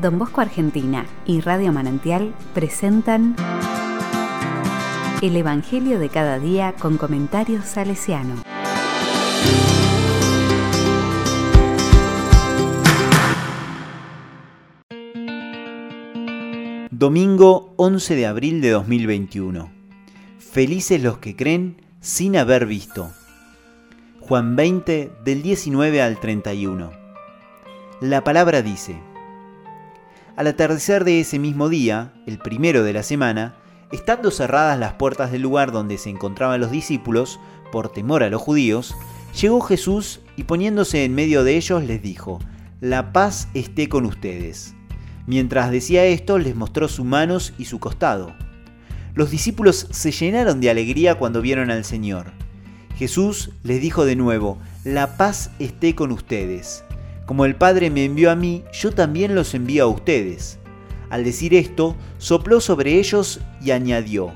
Don Bosco Argentina y Radio Manantial presentan El Evangelio de cada día con comentarios salesiano. Domingo 11 de abril de 2021. Felices los que creen sin haber visto. Juan 20 del 19 al 31. La palabra dice, Al atardecer de ese mismo día, el primero de la semana, estando cerradas las puertas del lugar donde se encontraban los discípulos, por temor a los judíos, llegó Jesús y poniéndose en medio de ellos les dijo, La paz esté con ustedes. Mientras decía esto, les mostró sus manos y su costado. Los discípulos se llenaron de alegría cuando vieron al Señor. Jesús les dijo de nuevo, La paz esté con ustedes. Como el Padre me envió a mí, yo también los envío a ustedes. Al decir esto, sopló sobre ellos y añadió,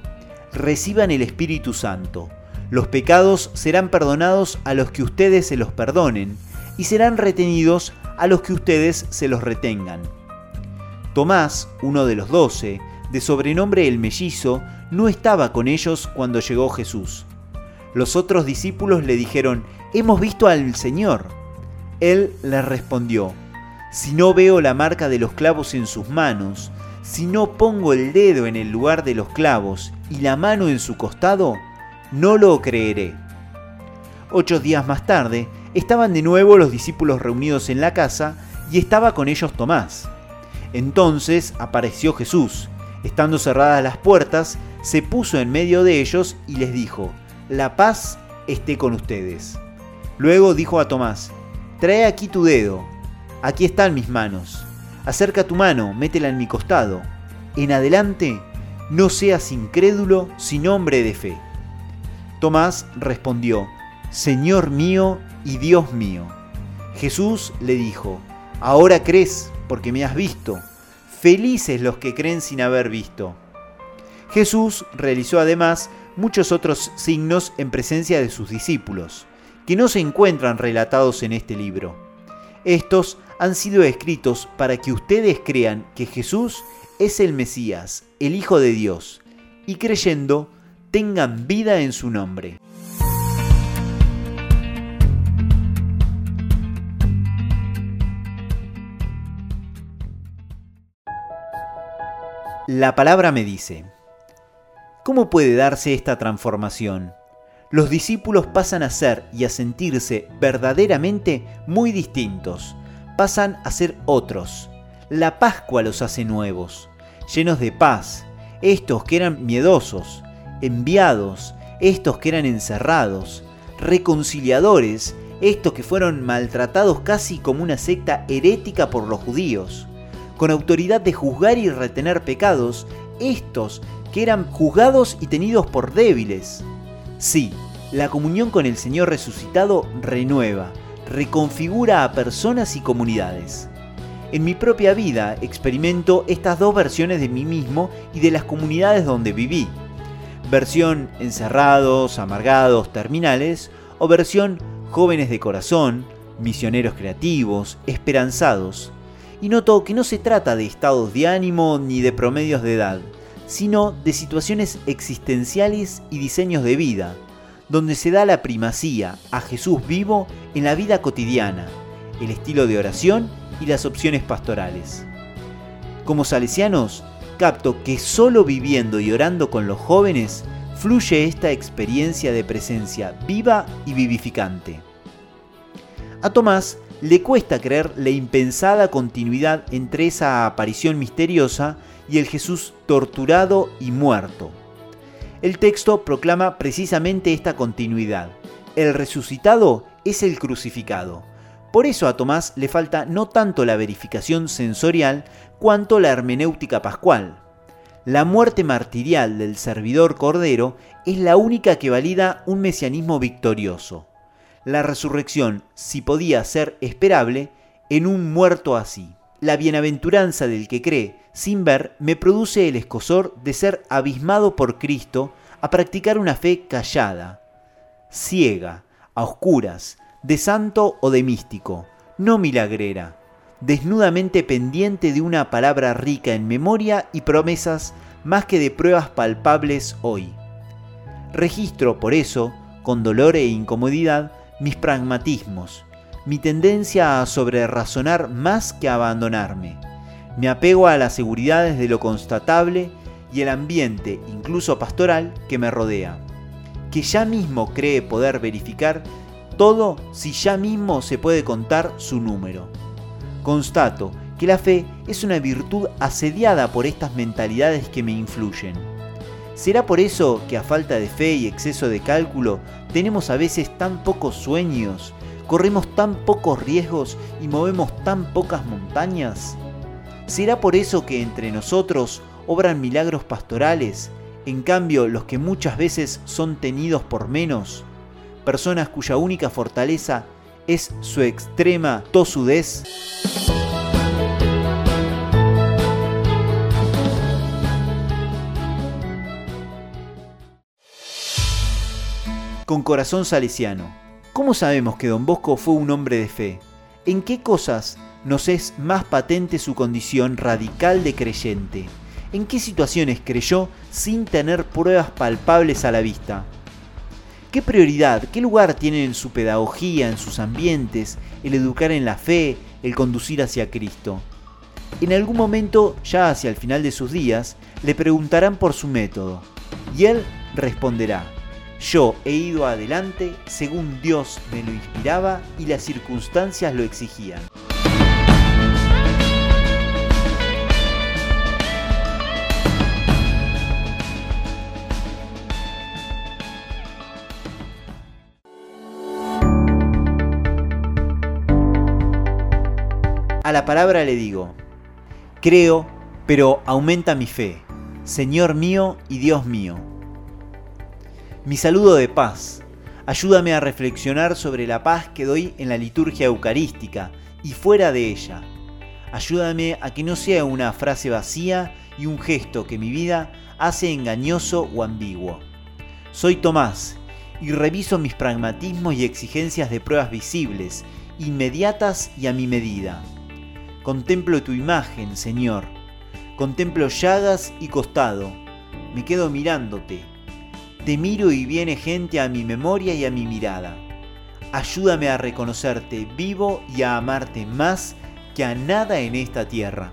Reciban el Espíritu Santo. Los pecados serán perdonados a los que ustedes se los perdonen, y serán retenidos a los que ustedes se los retengan. Tomás, uno de los doce, de sobrenombre el mellizo, no estaba con ellos cuando llegó Jesús. Los otros discípulos le dijeron, Hemos visto al Señor. Él les respondió, Si no veo la marca de los clavos en sus manos, si no pongo el dedo en el lugar de los clavos y la mano en su costado, no lo creeré. Ocho días más tarde, estaban de nuevo los discípulos reunidos en la casa y estaba con ellos Tomás. Entonces apareció Jesús. Estando cerradas las puertas, se puso en medio de ellos y les dijo, La paz esté con ustedes. Luego dijo a Tomás, Trae aquí tu dedo. Aquí están mis manos. Acerca tu mano, métela en mi costado. En adelante, no seas incrédulo, sin hombre de fe. Tomás respondió, Señor mío y Dios mío. Jesús le dijo, Ahora crees porque me has visto. Felices los que creen sin haber visto. Jesús realizó además muchos otros signos en presencia de sus discípulos que no se encuentran relatados en este libro. Estos han sido escritos para que ustedes crean que Jesús es el Mesías, el Hijo de Dios, y creyendo tengan vida en su nombre. La palabra me dice, ¿cómo puede darse esta transformación? Los discípulos pasan a ser y a sentirse verdaderamente muy distintos, pasan a ser otros. La Pascua los hace nuevos, llenos de paz, estos que eran miedosos, enviados, estos que eran encerrados, reconciliadores, estos que fueron maltratados casi como una secta herética por los judíos, con autoridad de juzgar y retener pecados, estos que eran juzgados y tenidos por débiles, Sí, la comunión con el Señor resucitado renueva, reconfigura a personas y comunidades. En mi propia vida experimento estas dos versiones de mí mismo y de las comunidades donde viví. Versión encerrados, amargados, terminales o versión jóvenes de corazón, misioneros creativos, esperanzados. Y noto que no se trata de estados de ánimo ni de promedios de edad, sino de situaciones existenciales y diseños de vida, donde se da la primacía a Jesús vivo en la vida cotidiana, el estilo de oración y las opciones pastorales. Como salesianos, capto que solo viviendo y orando con los jóvenes fluye esta experiencia de presencia viva y vivificante. A Tomás le cuesta creer la impensada continuidad entre esa aparición misteriosa y el Jesús torturado y muerto. El texto proclama precisamente esta continuidad. El resucitado es el crucificado. Por eso a Tomás le falta no tanto la verificación sensorial cuanto la hermenéutica pascual. La muerte martirial del servidor Cordero es la única que valida un mesianismo victorioso. La resurrección, si podía ser esperable, en un muerto así. La bienaventuranza del que cree sin ver me produce el escosor de ser abismado por Cristo a practicar una fe callada, ciega, a oscuras, de santo o de místico, no milagrera, desnudamente pendiente de una palabra rica en memoria y promesas más que de pruebas palpables hoy. Registro, por eso, con dolor e incomodidad, mis pragmatismos, mi tendencia a sobrerazonar más que a abandonarme. Me apego a las seguridades de lo constatable y el ambiente, incluso pastoral, que me rodea, que ya mismo cree poder verificar todo si ya mismo se puede contar su número. Constato que la fe es una virtud asediada por estas mentalidades que me influyen. ¿Será por eso que a falta de fe y exceso de cálculo tenemos a veces tan pocos sueños, corremos tan pocos riesgos y movemos tan pocas montañas? ¿Será por eso que entre nosotros obran milagros pastorales, en cambio los que muchas veces son tenidos por menos? Personas cuya única fortaleza es su extrema tosudez. Con corazón salesiano, ¿cómo sabemos que don Bosco fue un hombre de fe? ¿En qué cosas nos es más patente su condición radical de creyente? ¿En qué situaciones creyó sin tener pruebas palpables a la vista? ¿Qué prioridad, qué lugar tiene en su pedagogía, en sus ambientes, el educar en la fe, el conducir hacia Cristo? En algún momento, ya hacia el final de sus días, le preguntarán por su método, y él responderá, yo he ido adelante según Dios me lo inspiraba y las circunstancias lo exigían. A la palabra le digo, creo, pero aumenta mi fe, Señor mío y Dios mío. Mi saludo de paz. Ayúdame a reflexionar sobre la paz que doy en la liturgia eucarística y fuera de ella. Ayúdame a que no sea una frase vacía y un gesto que mi vida hace engañoso o ambiguo. Soy Tomás y reviso mis pragmatismos y exigencias de pruebas visibles, inmediatas y a mi medida. Contemplo tu imagen, Señor. Contemplo llagas y costado. Me quedo mirándote te miro y viene gente a mi memoria y a mi mirada. Ayúdame a reconocerte vivo y a amarte más que a nada en esta tierra.